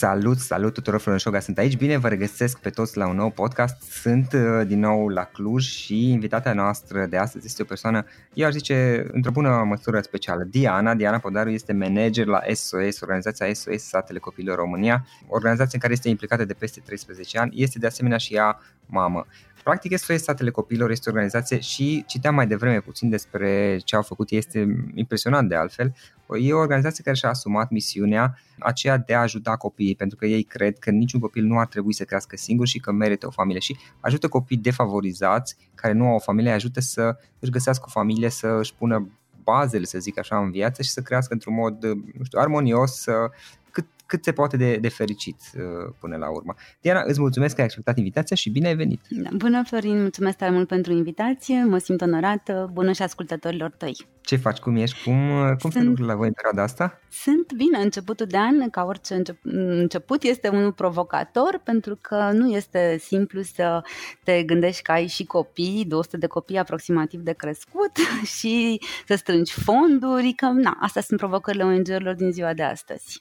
Salut, salut tuturor, Florin Șoga sunt aici. Bine vă regăsesc pe toți la un nou podcast. Sunt uh, din nou la Cluj și invitata noastră de astăzi este o persoană, eu aș zice, într-o bună măsură specială. Diana, Diana Podaru este manager la SOS, organizația SOS Satele Copilor România, organizație în care este implicată de peste 13 ani. Este de asemenea și ea mamă. Practic, SOS Statele Copilor este o organizație și citeam mai devreme puțin despre ce au făcut, este impresionant de altfel. E o organizație care și-a asumat misiunea aceea de a ajuta copiii, pentru că ei cred că niciun copil nu ar trebui să crească singur și că merită o familie. Și ajută copii defavorizați care nu au o familie, ajută să își găsească o familie, să își pună bazele, să zic așa, în viață și să crească într-un mod, nu știu, armonios, să cât se poate de, de fericit uh, până la urmă. Diana, îți mulțumesc că ai acceptat invitația și bine ai venit! Da, bună, Florin, mulțumesc tare mult pentru invitație, mă simt onorată, bună și ascultătorilor tăi! Ce faci, cum ești, cum, uh, cum sunt, lucrurile la voi în perioada asta? Sunt bine, începutul de an, ca orice început, este unul provocator, pentru că nu este simplu să te gândești că ai și copii, 200 de copii aproximativ de crescut și să strângi fonduri, că na, astea sunt provocările ONG-urilor din ziua de astăzi.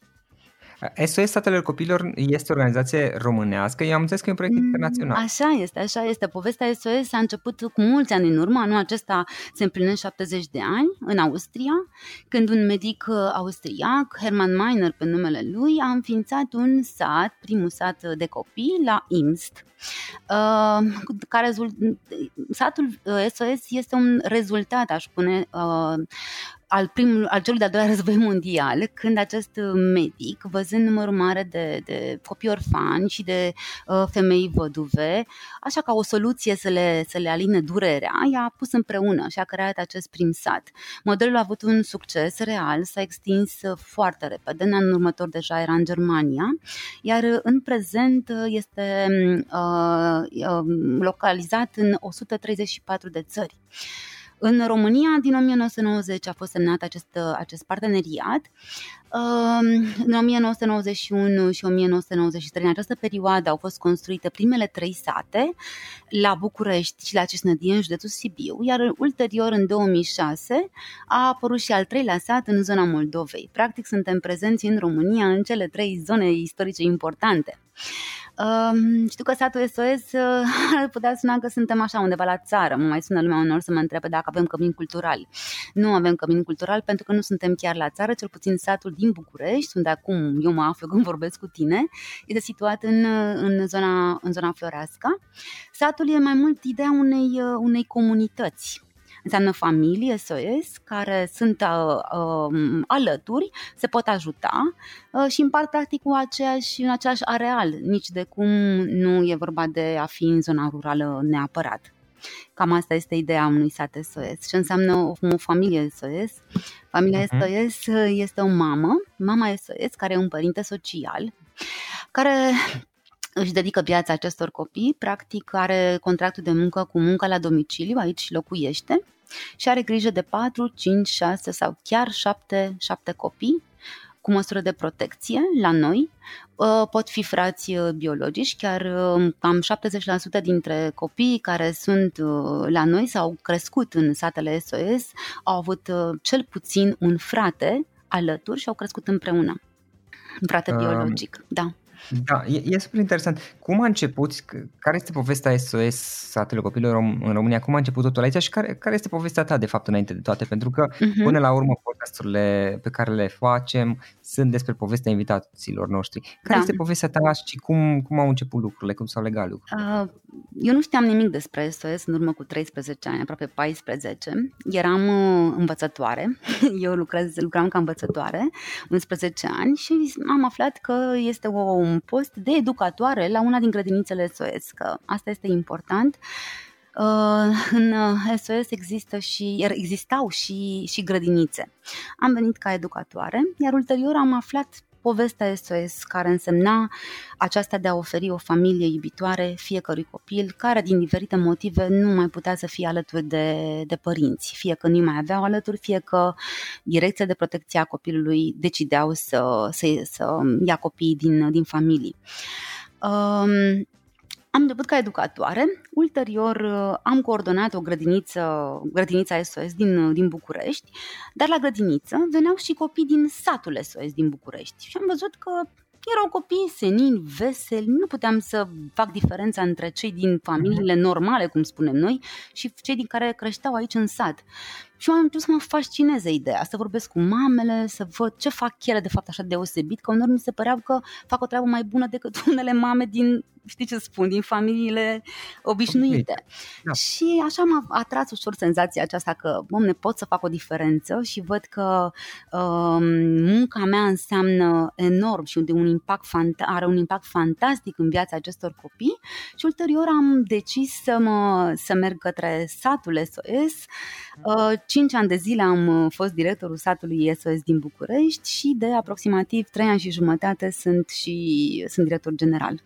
SOS Statele Copilor este o organizație românească, eu am înțeles că e un proiect mm, internațional. Așa este, așa este. Povestea SOS a început cu mulți ani în urmă, anul acesta se împlinesc 70 de ani în Austria, când un medic uh, austriac, Hermann Meiner pe numele lui, a înființat un sat, primul sat de copii la Imst, Uh, ca rezult, satul SOS uh, este un rezultat, aș spune, uh, al, primul, al celui de-al doilea război mondial, când acest medic, văzând numărul mare de, de copii orfani și de uh, femei văduve, așa ca o soluție să le, să le aline durerea, i-a pus împreună și a creat acest prim sat. Modelul a avut un succes real, s-a extins foarte repede, în anul următor deja era în Germania, iar în prezent este uh, Uh, localizat în 134 de țări. În România, din 1990 a fost semnat acest, acest parteneriat. În 1991 și 1993, în această perioadă, au fost construite primele trei sate la București și la Cisnădie, în județul Sibiu, iar ulterior, în 2006, a apărut și al treilea sat în zona Moldovei. Practic, suntem prezenți în România în cele trei zone istorice importante. Um, știu că satul SOS uh, ar putea suna că suntem așa undeva la țară. Mă mai sună lumea unor să mă întrebe dacă avem cămin cultural. Nu avem cămin cultural pentru că nu suntem chiar la țară, cel puțin satul din București, unde acum eu mă aflu când vorbesc cu tine, este situat în, în, zona, în zona Floreasca. Satul e mai mult ideea unei, uh, unei comunități înseamnă familie SOS care sunt uh, uh, alături, se pot ajuta uh, și împart practic cu aceeași, în același areal, nici de cum nu e vorba de a fi în zona rurală neapărat. Cam asta este ideea unui sat SOS. Ce înseamnă o, o familie SOS? Familia uh-huh. Mhm. SOS este o mamă, mama SOS, care e un părinte social, care își dedică viața acestor copii, practic are contractul de muncă cu muncă la domiciliu, aici locuiește și are grijă de 4, 5, 6 sau chiar 7, 7 copii cu măsură de protecție la noi. Uh, pot fi frați uh, biologici, chiar uh, cam 70% dintre copiii care sunt la noi sau au crescut în satele SOS au avut cel puțin un frate alături și au crescut împreună. Un frate um, biologic, da. Da, e, e super interesant. Cum a început, care este povestea SOS Satele Copilor în România, cum a început totul aici și care, care este povestea ta de fapt înainte de toate? Pentru că uh-huh. până la urmă podcasturile pe care le facem sunt despre povestea invitaților noștri. Care da. este povestea ta și cum, cum au început lucrurile, cum s-au legat lucrurile? Uh, eu nu știam nimic despre SOS în urmă cu 13 ani, aproape 14. Eram uh, învățătoare, eu lucrez, lucram ca învățătoare, 11 ani și am aflat că este o, un post de educatoare la una din grădinițele SOS, că asta este important. Uh, în SOS există și, er, existau și, și grădinițe. Am venit ca educatoare, iar ulterior am aflat povestea SOS care însemna aceasta de a oferi o familie iubitoare fiecărui copil care din diferite motive nu mai putea să fie alături de, de părinți, fie că nu mai aveau alături, fie că direcția de protecție a copilului decideau să, să, să ia copiii din, din familii. Um, am început ca educatoare, ulterior uh, am coordonat o grădiniță, grădinița SOS din, din București, dar la grădiniță veneau și copii din satul SOS din București și am văzut că erau copii senini, veseli, nu puteam să fac diferența între cei din familiile normale, cum spunem noi, și cei din care creșteau aici în sat. Și eu am început să mă fascineze ideea, să vorbesc cu mamele, să văd ce fac ele de fapt așa deosebit, că unor mi se păreau că fac o treabă mai bună decât unele mame din, știi ce spun, din familiile obișnuite. Da. Și așa m-a atras ușor senzația aceasta că, ne pot să fac o diferență și văd că um, munca mea înseamnă enorm și de un impact fanta- are un impact fantastic în viața acestor copii și ulterior am decis să, mă, să merg către satul SOS Uh, cinci ani de zile am uh, fost directorul satului SOS din București și de aproximativ trei ani și jumătate sunt și sunt director general.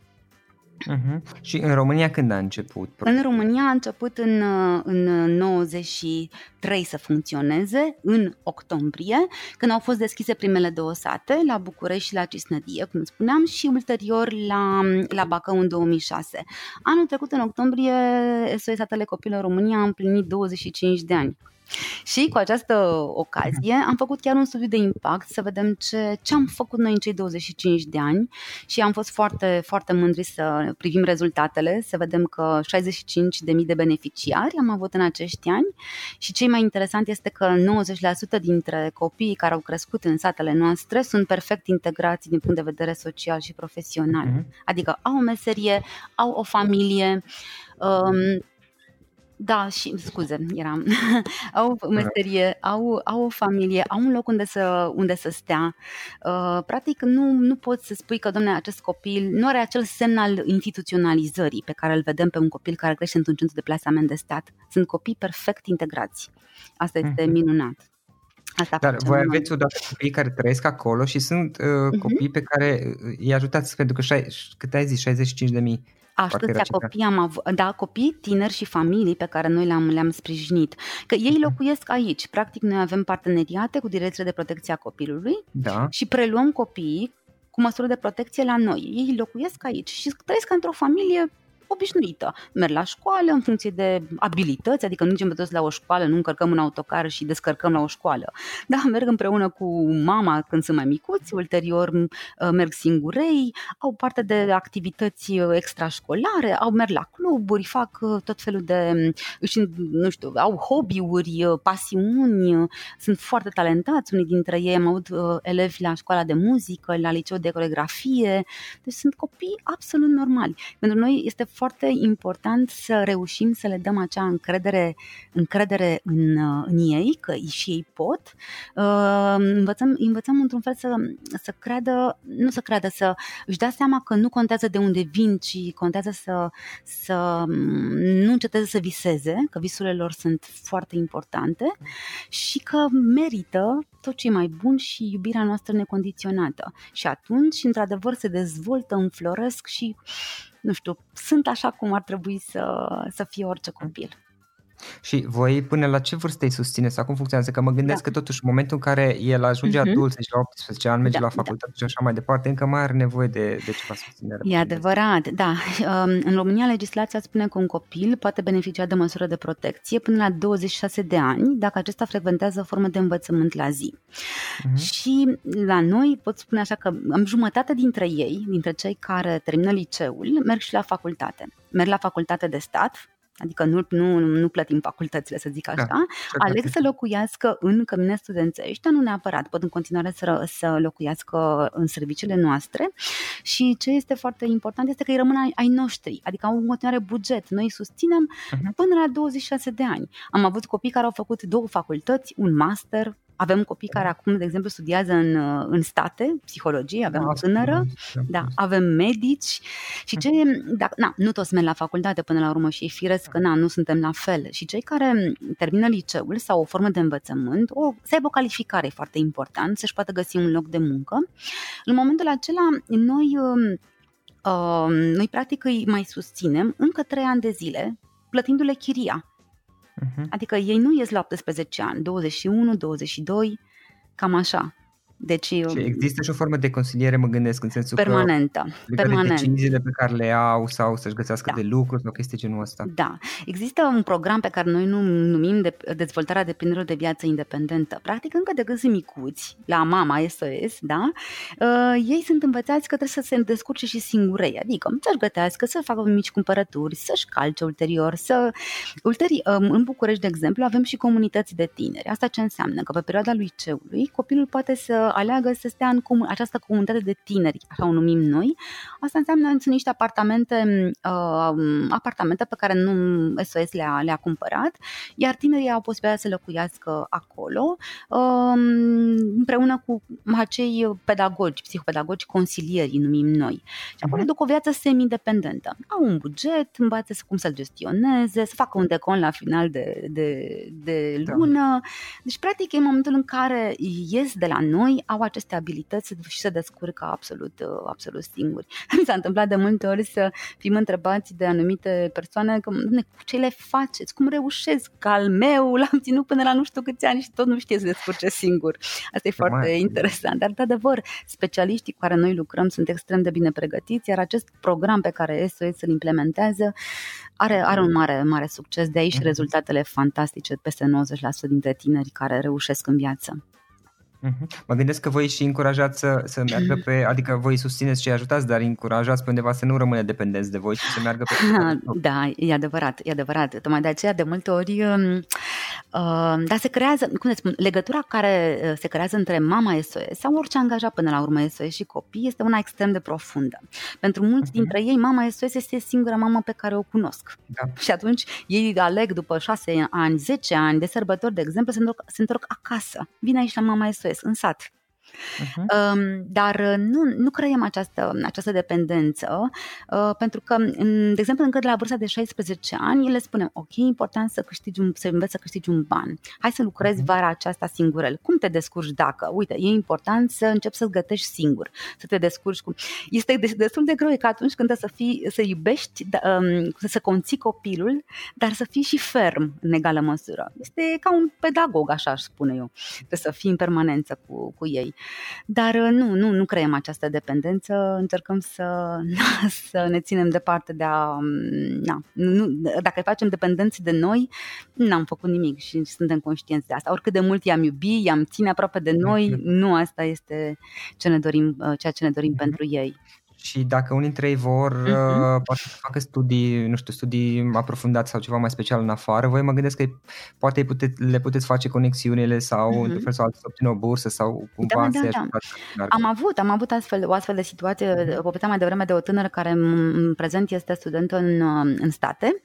Uh-huh. Și în România când a început? În România a început în, în 93 să funcționeze, în octombrie, când au fost deschise primele două sate, la București și la Cisnădie, cum spuneam, și ulterior la, la Bacău în 2006. Anul trecut, în octombrie, SOS Satele Copilor România a împlinit 25 de ani. Și cu această ocazie am făcut chiar un studiu de impact să vedem ce, ce am făcut noi în cei 25 de ani și am fost foarte, foarte mândri să privim rezultatele, să vedem că 65.000 de beneficiari am avut în acești ani și cei mai interesant este că 90% dintre copiii care au crescut în satele noastre sunt perfect integrați din punct de vedere social și profesional. Mm-hmm. Adică au o meserie, au o familie, um, da, și scuze, eram. au meserie, au, au o familie, au un loc unde să, unde să stea. Uh, practic, nu, nu poți să spui că, domne, acest copil nu are acel semn al instituționalizării pe care îl vedem pe un copil care crește într-un centru de plasament de stat. Sunt copii perfect integrați. Asta este mm-hmm. minunat. Asta Dar voi aveți odată copii care trăiesc acolo și sunt uh, uh-huh. copii pe care îi ajutați, pentru că, cât ai zis, 65 de mii Atâția copii am avut, da, copii, tineri și familii pe care noi le-am, le-am sprijinit. Că ei mhm. locuiesc aici. Practic, noi avem parteneriate cu direcțiile de protecție a copilului da. și preluăm copiii cu măsură de protecție la noi. Ei locuiesc aici și trăiesc într-o familie obișnuită. Merg la școală în funcție de abilități, adică nu mergem pe toți la o școală, nu încărcăm un autocar și descărcăm la o școală. Da, merg împreună cu mama când sunt mai micuți, ulterior uh, merg singurei, au parte de activități uh, extrașcolare, au merg la cluburi, fac uh, tot felul de, nu știu, au hobby-uri, pasiuni, sunt foarte talentați, unii dintre ei am avut elevi la școala de muzică, la liceu de coregrafie, deci sunt copii absolut normali. Pentru noi este foarte important să reușim să le dăm acea încredere, încredere în, în ei, că și ei pot. Uh, învățăm, învățăm într-un fel să, să creadă, nu să creadă, să își dea seama că nu contează de unde vin, ci contează să, să nu înceteze să viseze, că visurile lor sunt foarte importante și că merită tot ce e mai bun și iubirea noastră necondiționată. Și atunci, într-adevăr, se dezvoltă, înfloresc și nu știu, sunt așa cum ar trebui să, să fie orice copil. Și voi până la ce vârstă îi susține sau cum funcționează? Că mă gândesc da. că totuși în momentul în care el ajunge uh-huh. adult, deci la 18 ani, merge da, la da. facultate da. și așa mai departe, încă mai are nevoie de, de ceva susținere. E adevărat, da. Um, în România legislația spune că un copil poate beneficia de măsură de protecție până la 26 de ani dacă acesta frecventează o formă de învățământ la zi. Uh-huh. Și la noi pot spune așa că am jumătate dintre ei, dintre cei care termină liceul, merg și la facultate. Merg la facultate de stat, adică nu, nu, nu plătim facultățile, să zic așa, da, aleg să locuiască în cămine studențești, nu neapărat, pot în continuare să, să locuiască în serviciile noastre și ce este foarte important este că îi rămân ai, ai noștri, adică au în continuare buget. Noi susținem uh-huh. până la 26 de ani. Am avut copii care au făcut două facultăți, un master, avem copii care acum, de exemplu, studiază în, în state, psihologie, avem o tânără, da, avem medici și ce, da, na, nu toți merg la facultate până la urmă și e firesc că na, nu suntem la fel. Și cei care termină liceul sau o formă de învățământ, o, să aibă o calificare e foarte important, să-și poată găsi un loc de muncă. În momentul acela, noi Uh, noi practic îi mai susținem încă trei ani de zile, plătindu-le chiria. Uh-huh. Adică ei nu ies la 18 ani, 21, 22, cam așa. Deci, și există și o formă de consiliere, mă gândesc, în sensul permanentă, că permanent. de deciziile pe care le au sau să-și găsească da. de lucruri sau chestii genul ăsta. Da. Există un program pe care noi nu numim de dezvoltarea deprinderilor de viață independentă. Practic, încă de găsi micuți, la mama SOS, da? Uh, ei sunt învățați că trebuie să se descurce și singurei, adică să-și gătească, să facă mici cumpărături, să-și calce ulterior, să... Ulteri, um, în București, de exemplu, avem și comunități de tineri. Asta ce înseamnă? Că pe perioada lui liceului, copilul poate să aleagă să stea în comun- această comunitate de tineri, așa o numim noi. Asta înseamnă sunt niște apartamente, uh, apartamente pe care nu SOS le-a, le-a cumpărat, iar tinerii au posibilitatea să locuiască acolo uh, împreună cu acei pedagogi, psihopedagogi, consilieri, numim noi. Și acolo uh-huh. duc o viață semi-independentă. Au un buget, învață cum să-l gestioneze, să facă un decon la final de, de, de da. lună. Da. Deci, practic, e momentul în care ies de la noi, au aceste abilități și se descurcă absolut, uh, absolut singuri. Mi s-a întâmplat de multe ori să fim întrebați de anumite persoane că, ce le faceți, cum reușesc, că al meu l-am ținut până la nu știu câți ani și tot nu știe să descurce singur. Asta e foarte mai. interesant. Dar, de adevăr, specialiștii cu care noi lucrăm sunt extrem de bine pregătiți, iar acest program pe care SOS îl implementează are, are un mare, mare succes. De aici mm-hmm. rezultatele fantastice, peste 90% dintre tineri care reușesc în viață. Mhm. Mă gândesc că voi și încurajați să, să meargă pe, adică voi susțineți și ajutați, dar încurajați pe undeva să nu rămână dependenți de voi și să meargă pe... Da, e adevărat, e adevărat. Tocmai de aceea, de multe ori, uh, dar se creează, cum să spun, legătura care uh, se creează între mama SOS sau orice angajat până la urmă SOS și copii este una extrem de profundă. Pentru mulți uh-huh. dintre ei, mama SOS este singura mamă pe care o cunosc. Da. Și atunci ei aleg după șase ani, zece ani de sărbători, de exemplu, se întorc, se întorc acasă. Vine aici la mama SOS succes în sat. Uh-huh. Dar uh, nu, nu creăm această, această dependență, uh, pentru că, de exemplu, încă de la vârsta de 16 ani, le spunem, ok, e important să câștigi un, să înveți să câștigi un ban. Hai să lucrezi uh-huh. vara aceasta singurel. Cum te descurci dacă? Uite, e important să începi să-ți gătești singur, să te descurci cu... Este destul de greu că atunci când să fii, să iubești, da, um, să conții copilul, dar să fii și ferm în egală măsură. Este ca un pedagog, așa aș spune eu. Trebuie să fii în permanență cu, cu ei. Dar uh, nu, nu, nu creăm această dependență, încercăm să, să ne ținem departe de a... Um, na, nu, dacă facem dependenți de noi, n-am făcut nimic și suntem conștienți de asta. Oricât de mult i-am iubi, i-am ține aproape de noi, nu asta este ce ne dorim, uh, ceea ce ne dorim mm-hmm. pentru ei și dacă unii dintre ei vor uh-huh. poate să facă studii, nu știu, studii aprofundate sau ceva mai special în afară, voi mă gândesc că poate puteți, le puteți face conexiunile sau uh-huh. într-un fel sau altul să obțină o bursă sau cumva da, da, da, da. Am avut, am avut astfel, o astfel de situație, uh-huh. povesteam mai devreme de o tânără care în prezent este studentă în, în state.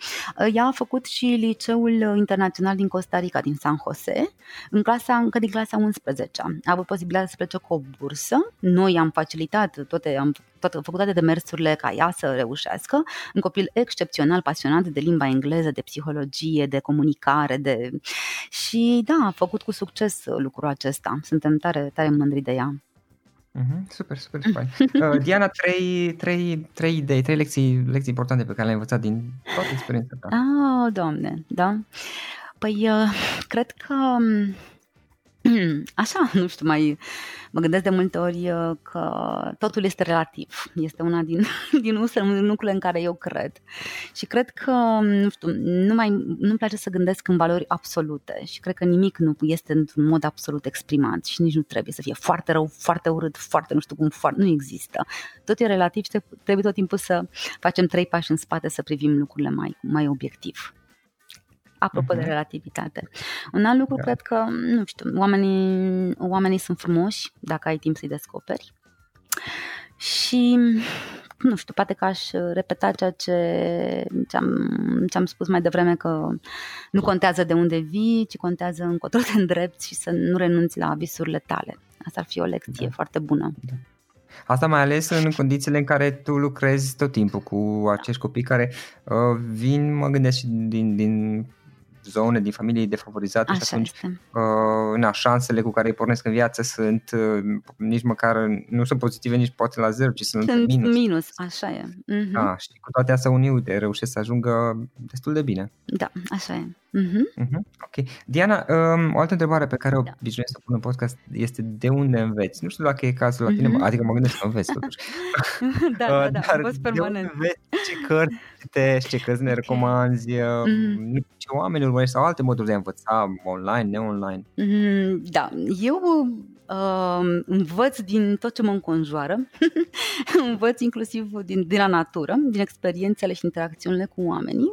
Ea a făcut și liceul internațional din Costa Rica, din San Jose, în clasa, încă din clasa 11 A avut posibilitatea să plece cu o bursă. Noi am facilitat, toate, am toate, făcut toate demersurile ca ea să reușească. Un copil excepțional, pasionat de limba engleză, de psihologie, de comunicare, de... și da, a făcut cu succes lucrul acesta. Suntem tare, tare mândri de ea. Mm-hmm, super, super, super. Uh, Diana, trei, trei, trei idei, trei lecții, lecții importante pe care le-ai învățat din toată experiența ta. Ah, doamne, da. Păi, uh, cred că um, Așa, nu știu, mai mă gândesc de multe ori uh, că totul este relativ. Este una din, din lucrurile în care eu cred. Și cred că, nu știu, nu mai, nu-mi place să gândesc în valori absolute și cred că nimic nu este într-un mod absolut exprimat și nici nu trebuie să fie foarte rău, foarte urât, foarte nu știu cum, foarte, nu există. Tot e relativ și trebuie tot timpul să facem trei pași în spate să privim lucrurile mai, mai obiectiv apropo uh-huh. de mhm. relativitate. Un alt lucru, da. cred că, nu știu, oamenii, oamenii sunt frumoși dacă ai timp să-i descoperi. Și, nu știu, poate că aș repeta ceea ce ți-am, ți-am spus mai devreme că nu contează de unde vii, ci contează încotro te îndrepți și să nu renunți la visurile tale. Asta ar fi o lecție da. foarte bună. Da. Asta mai ales în condițiile în care tu lucrezi tot timpul cu acești copii care uh, vin, mă gândesc, din, din zone, din familii defavorizate Așa și atunci uh, na, șansele cu care îi pornesc în viață sunt uh, nici măcar nu sunt pozitive nici poate la zero, ci sunt, sunt minus. minus. Așa e. Uh-huh. Da, și cu toate astea unii, uite, reușesc să ajungă destul de bine. Da, așa e. Uh-huh. Uh-huh. Ok. Diana, um, o altă întrebare pe care o da. obișnuiesc să pun în podcast este de unde înveți? Nu știu dacă e cazul la tine, uh-huh. adică mă gândesc să înveți totuși. da, da, uh, da, Dar de unde înveți ce cărți citești, ce cărți ne okay. recomanzi, uh-huh. ce oameni urmărești sau alte moduri de a învăța, online, ne-online? Uh-huh. Da, eu uh, învăț din tot ce mă înconjoară, învăț inclusiv din, din la natură, din experiențele și interacțiunile cu oamenii.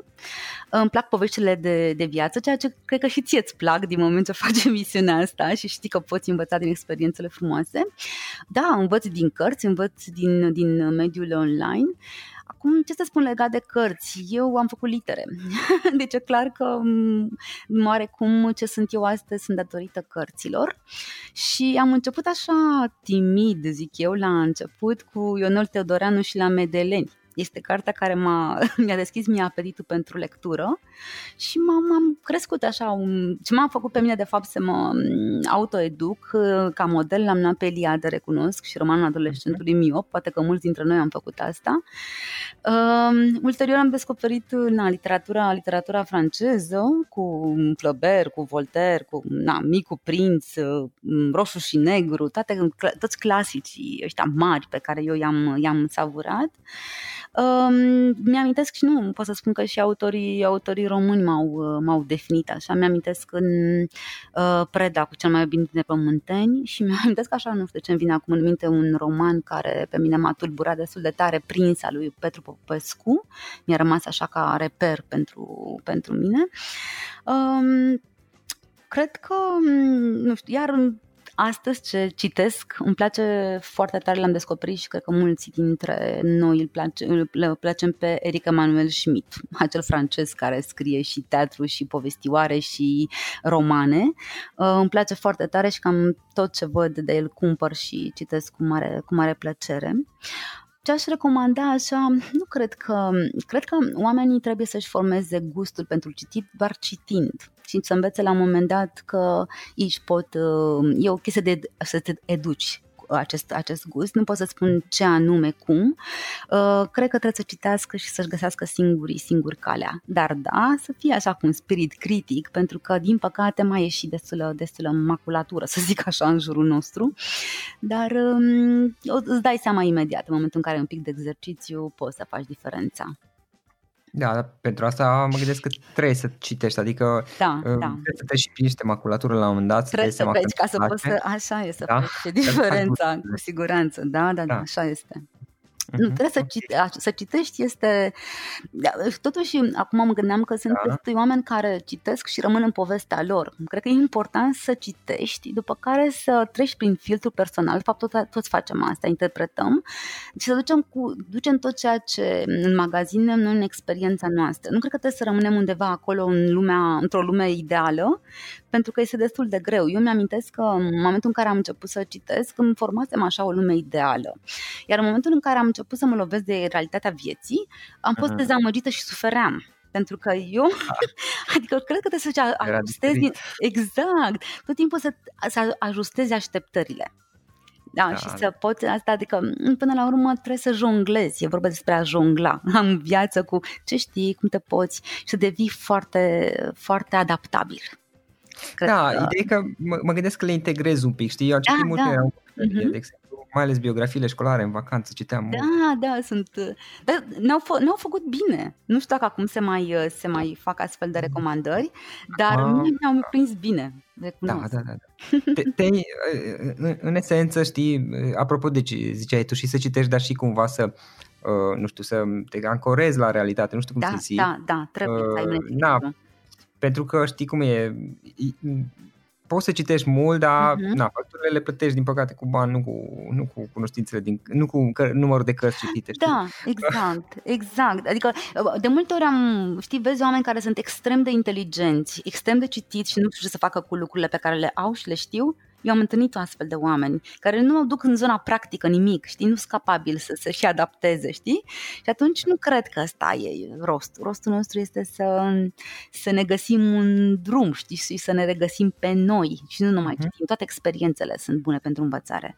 Îmi plac poveștile de, de viață, ceea ce cred că și ție îți plac din moment ce faci emisiunea asta și știi că poți învăța din experiențele frumoase. Da, învăț din cărți, învăț din, din mediul online. Uh, Acum, ce să spun legat de cărți? Eu am făcut litere. deci e clar că cum ce sunt eu astăzi sunt datorită cărților. Și am început așa timid, zic eu, la început cu Ionel Teodoreanu și la Medeleni. Este cartea care m-a, mi-a deschis mie apetitul pentru lectură și m-am, am crescut așa. Un, ce m-a făcut pe mine, de fapt, să mă autoeduc ca model, l-am luat pe Eliade, recunosc, și romanul adolescentului miop, poate că mulți dintre noi am făcut asta. Uh, ulterior am descoperit na, literatura, literatura franceză cu Flaubert, cu Voltaire, cu na, Micu Prinț, Roșu și Negru, toate, toți clasicii ăștia mari pe care eu i-am, i-am savurat. Um, mi-amintesc și nu, pot să spun că și autorii, autorii români m-au, m-au definit așa. Mi-amintesc în uh, Preda cu cel mai bine de pământeni și mi-amintesc așa, nu știu ce îmi vine acum în minte, un roman care pe mine m-a tulburat destul de tare, Prința lui Petru Popescu. Mi-a rămas așa ca reper pentru, pentru mine. Um, cred că, nu știu, iar Astăzi ce citesc, îmi place foarte tare, l-am descoperit și cred că mulți dintre noi îl place, îl placem pe Eric Emanuel Schmidt, acel francez care scrie și teatru și povestioare și romane. Uh, îmi place foarte tare și cam tot ce văd de el cumpăr și citesc cu mare, cu mare plăcere. Ce aș recomanda așa, nu cred că, cred că oamenii trebuie să-și formeze gustul pentru citit doar citind. Și să învețe la un moment dat că ei pot, uh, e o chestie de să te educi acest, acest gust, nu pot să spun ce anume cum. Uh, cred că trebuie să citească și să-și găsească singurii, singur calea. Dar da, să fie așa cu un spirit critic, pentru că, din păcate, mai e și destulă, destulă maculatură, să zic așa, în jurul nostru. Dar um, îți dai seama imediat, în momentul în care un pic de exercițiu poți să faci diferența. Da, dar pentru asta mă gândesc că trebuie să citești, adică da, uh, da. trebuie să te și niște maculatură la un moment dat. Trebuie să, să vezi ca să poți să, așa e, să da? faci diferența, cu siguranță, da, da, da, da, așa este. Uh-huh. Nu, trebuie să, cite, să citești este... Da, totuși, acum mă gândeam că sunt da. oameni care citesc și rămân în povestea lor. Cred că e important să citești, după care să treci prin filtru personal. De fapt, tot, toți facem asta, interpretăm și să ducem, cu, ducem tot ceea ce în magazine, noi în experiența noastră. Nu cred că trebuie să rămânem undeva acolo în lumea, într-o lume ideală, pentru că este destul de greu. Eu mi-amintesc că în momentul în care am început să citesc, îmi formasem așa o lume ideală. Iar în momentul în care am început să mă lovesc de realitatea vieții, am fost uh-huh. dezamăgită și sufeream pentru că eu, ah. adică cred că trebuie să ajustezi, exact, tot timpul să, să ajustezi așteptările. Da, da, și să poți asta, adică până la urmă trebuie să jonglezi, e vorba despre a jongla în viață cu ce știi, cum te poți și să devii foarte, foarte adaptabil. Cred da, că... ideea e că mă, mă gândesc că le integrez un pic, știi? Eu am citit da, multe, da. uh-huh. de exemplu, mai ales biografiile școlare în vacanță, citeam Da, mult. da, sunt... Dar n-au, fă, n-au făcut bine. Nu știu dacă acum se mai, se mai fac astfel de recomandări, dar ah, mie mi-au prins bine. Recunosc. Da, da, da. da. Te, te, în, în esență, știi, apropo de ce ziceai tu și să citești, dar și cumva să Uh, nu știu, să te ancorezi la realitate, nu știu cum da, să zic. Da, da, trebuie uh, să ai uh, na, pentru că știi cum e, poți să citești mult, dar uh-huh. na, facturile le plătești din păcate cu bani, nu cu, nu cu cunoștințele, din, nu cu că, numărul de cărți citite. Știi? Da, exact, exact. Adică de multe ori am, știi, vezi oameni care sunt extrem de inteligenți, extrem de citiți și nu știu ce să facă cu lucrurile pe care le au și le știu eu am întâlnit astfel de oameni care nu duc în zona practică nimic, știi, nu sunt capabili să se adapteze, știi? Și atunci nu cred că ăsta e rostul. Rostul nostru este să, să ne găsim un drum, știi, și să ne regăsim pe noi și nu numai uh-huh. citim. Toate experiențele sunt bune pentru învățare.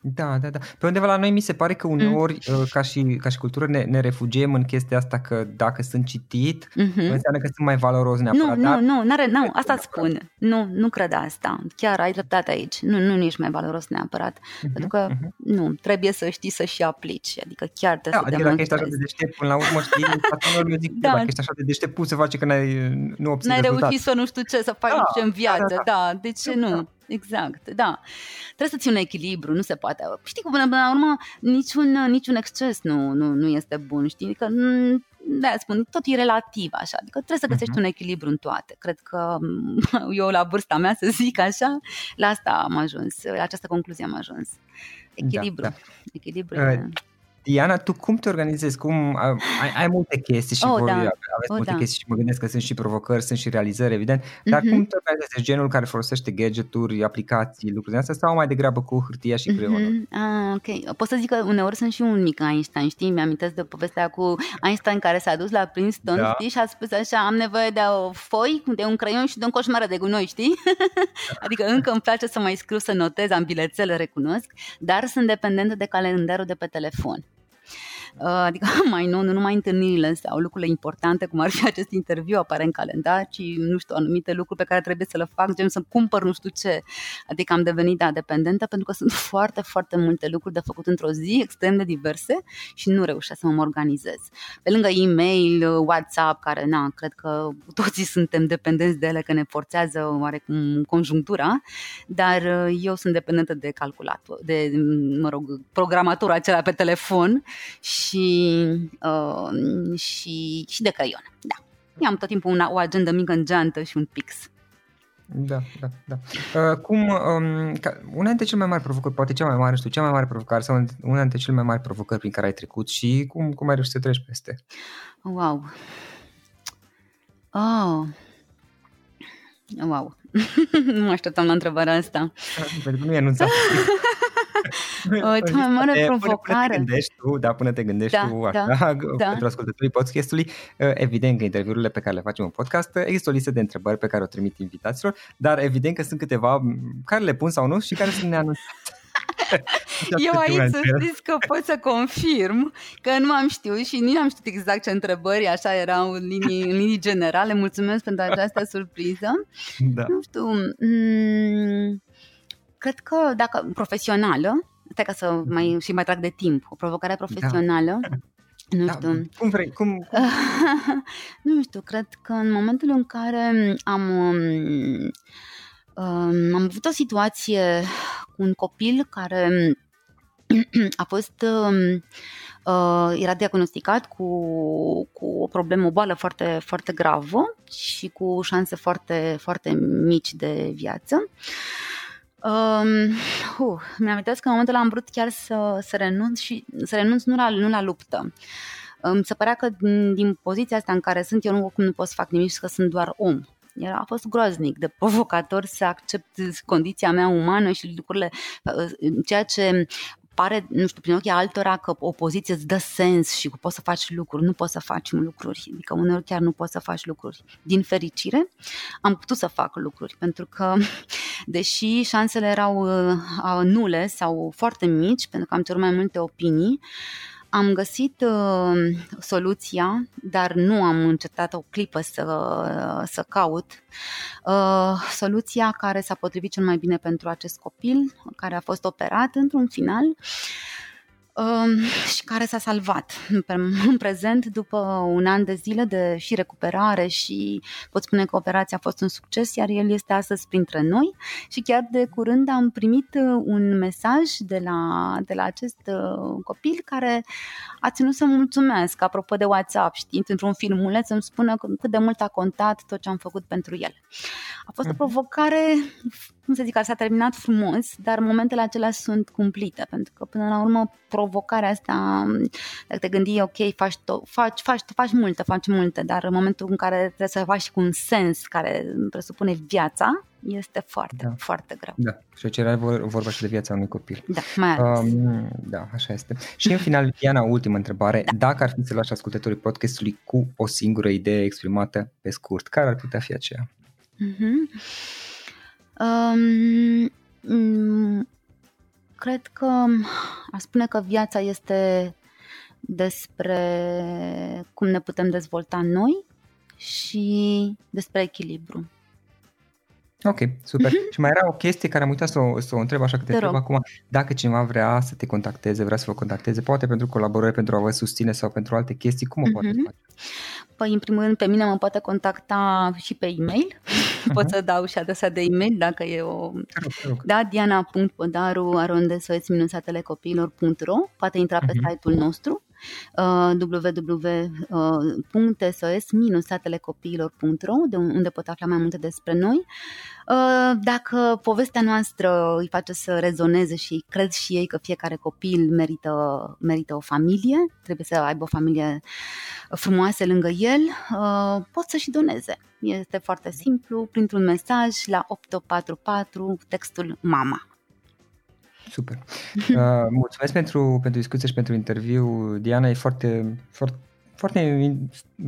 Da, da, da. Pe undeva la noi mi se pare că mm. uneori, mm. ca, și, ca și cultură, ne, ne refugiem în chestia asta că dacă sunt citit, mm-hmm. înseamnă că sunt mai valoros neapărat. Nu, dar... nu, nu, n-are, nu, asta spun. Nu, nu cred asta. Chiar ai dreptate aici. Nu, nu ești mai valoros neapărat. Mm-hmm. Pentru că, mm-hmm. nu, trebuie să știi să și aplici. Adică chiar trebuie da, să adică dacă ești așa de deștept, până la urmă, știi, atunci eu zic, da. dacă ești așa de deștept, poți să faci că n-ai, nu obții N-ai rezultat. reușit să nu știu ce, să faci da, ce în viață. Da, da, da. de ce da. nu? Exact, da. Trebuie să ții un echilibru, nu se poate. Știi că până, până la urmă niciun, niciun exces nu, nu, nu este bun, știi? Că da, spun, tot e relativ așa, adică trebuie să găsești uh-huh. un echilibru în toate. Cred că eu la vârsta mea, să zic așa, la asta am ajuns, la această concluzie am ajuns. Echilibru. Da, da. Echilibru. Uh, Iana, tu cum te organizezi? Cum, ai, ai multe chestii și oh, voi da. aveți oh, multe da. chestii și mă gândesc că sunt și provocări, sunt și realizări, evident, dar mm-hmm. cum te organizezi? Ești genul care folosește gadgeturi, aplicații, lucruri de astea sau mai degrabă cu hârtia și creionul? Mm-hmm. Ah, ok. Pot să zic că uneori sunt și un mic Einstein, știi? Mi-amintesc de povestea cu Einstein care s-a dus la Princeton, da. știi? Și a spus așa, am nevoie de o foi, de un creion și de un coșmar de gunoi, știi? adică încă îmi place să mai scriu, să notez, am bilețele, recunosc, dar sunt dependentă de calendarul de pe telefon. Uh, adică mai nou, nu numai întâlnirile sau lucrurile importante, cum ar fi acest interviu apare în calendar, ci, nu știu, anumite lucruri pe care trebuie să le fac, gen să cumpăr nu știu ce. Adică am devenit da, dependentă pentru că sunt foarte, foarte multe lucruri de făcut într-o zi, extrem de diverse și nu reușesc să mă organizez. Pe lângă e-mail, WhatsApp, care, na, cred că toții suntem dependenți de ele, că ne forțează oarecum conjunctura, dar uh, eu sunt dependentă de calculator, de, mă rog, programatorul acela pe telefon și și, uh, și, și de creion. Da. Eu am tot timpul una, o agendă mică în geantă și un pix. Da, da, da. Uh, cum, um, ca, una dintre cele mai mari provocări, poate cea mai mare, știu, cea mai mare provocare sau una dintre cele mai mari provocări prin care ai trecut și cum, cum ai reușit să treci peste? Wow. Oh. Wow. nu mă așteptam la întrebarea asta. Pentru că nu e anunțat. O cea mai mare provocare. Până te gândești tu, da, până te gândești da, tu, așa, da, da. pentru ascultătorii podcastului, uh, evident că interviurile pe care le facem în podcast, uh, există o listă de întrebări pe care o trimit invitaților, dar evident că sunt câteva care le pun sau nu și care sunt neanunțate. Eu aici să știți că pot să confirm că nu am știut și nici am știut exact ce întrebări, așa erau în linii, în linii generale. Mulțumesc pentru această surpriză. Da. Nu știu, m- cred că dacă profesională, stai ca să mai, și mai trag de timp, o provocare profesională, da. Nu da, știu. Cum vrei? Cum... nu știu, cred că în momentul în care am, um, um, am avut o situație cu un copil care a fost um, uh, era diagnosticat cu, cu o problemă, o boală foarte, foarte gravă și cu șanse foarte, foarte mici de viață. Um, uh, mi-am că în momentul ăla am vrut chiar să, să renunț și să renunț nu la, nu la luptă. Um, se părea că din, din poziția asta în care sunt eu nu, nu pot să fac nimic și că sunt doar om. Era, a fost groaznic, de provocator să accept condiția mea umană și lucrurile, uh, ceea ce pare, nu știu, prin ochii altora că opoziție îți dă sens și că poți să faci lucruri, nu poți să faci lucruri, adică uneori chiar nu poți să faci lucruri. Din fericire, am putut să fac lucruri, pentru că deși șansele erau nule sau foarte mici, pentru că am cerut mai multe opinii, am găsit uh, soluția, dar nu am încetat o clipă să, să caut. Uh, soluția care s-a potrivit cel mai bine pentru acest copil, care a fost operat într-un final. Uh, Um, și care s-a salvat în prezent după un an de zile de și recuperare și pot spune că operația a fost un succes, iar el este astăzi printre noi. Și chiar de curând am primit uh, un mesaj de la, de la acest uh, copil care a ținut să mulțumesc, apropo de WhatsApp, știind într-un filmuleț să-mi spună cât de mult a contat tot ce am făcut pentru el. A fost o mhm. provocare cum să zic, s-a terminat frumos, dar momentele acelea sunt cumplite, pentru că până la urmă provocarea asta, dacă te gândi, ok, faci, to- faci, faci, faci multe, faci multe, dar în momentul în care trebuie să faci cu un sens care presupune viața, este foarte, da. foarte greu. Da, și aici era vorba și de viața unui copil. Da, mai ales. Um, da, așa este. Și în final, Diana, ultimă întrebare. Da. Dacă ar fi să lași ascultătorii podcastului cu o singură idee exprimată pe scurt, care ar putea fi aceea? Uh-huh. Um, cred că a spune că viața este despre cum ne putem dezvolta noi și despre echilibru. Ok, super. Mm-hmm. Și mai era o chestie care am uitat să o, să o întreb, așa că te, te întreb rog. acum. Dacă cineva vrea să te contacteze, vrea să vă contacteze, poate pentru colaborări, pentru a vă susține sau pentru alte chestii, cum o mm-hmm. poate face? Păi, în primul rând, pe mine mă poate contacta și pe e-mail. Uh-huh. Pot să dau și adresa de e-mail dacă e o... Da, diana.podaru arondsos-satelecopilor.ro Poate intra pe uh-huh. site-ul nostru uh, www.sos-satelecopilor.ro de unde pot afla mai multe despre noi. Uh, dacă povestea noastră îi face să rezoneze și cred și ei că fiecare copil merită, merită o familie, trebuie să aibă o familie frumoasă lângă el, uh, pot să și doneze. Este foarte simplu, printr-un mesaj la 844, textul MAMA. Super. Uh, mulțumesc pentru, pentru discuție și pentru interviu. Diana, e foarte, foarte, foarte,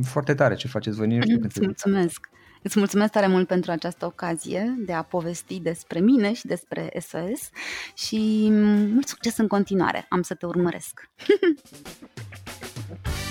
foarte tare ce faceți voi. Nu știu mulțumesc. Îți mulțumesc tare mult pentru această ocazie de a povesti despre mine și despre SOS și mult succes în continuare. Am să te urmăresc.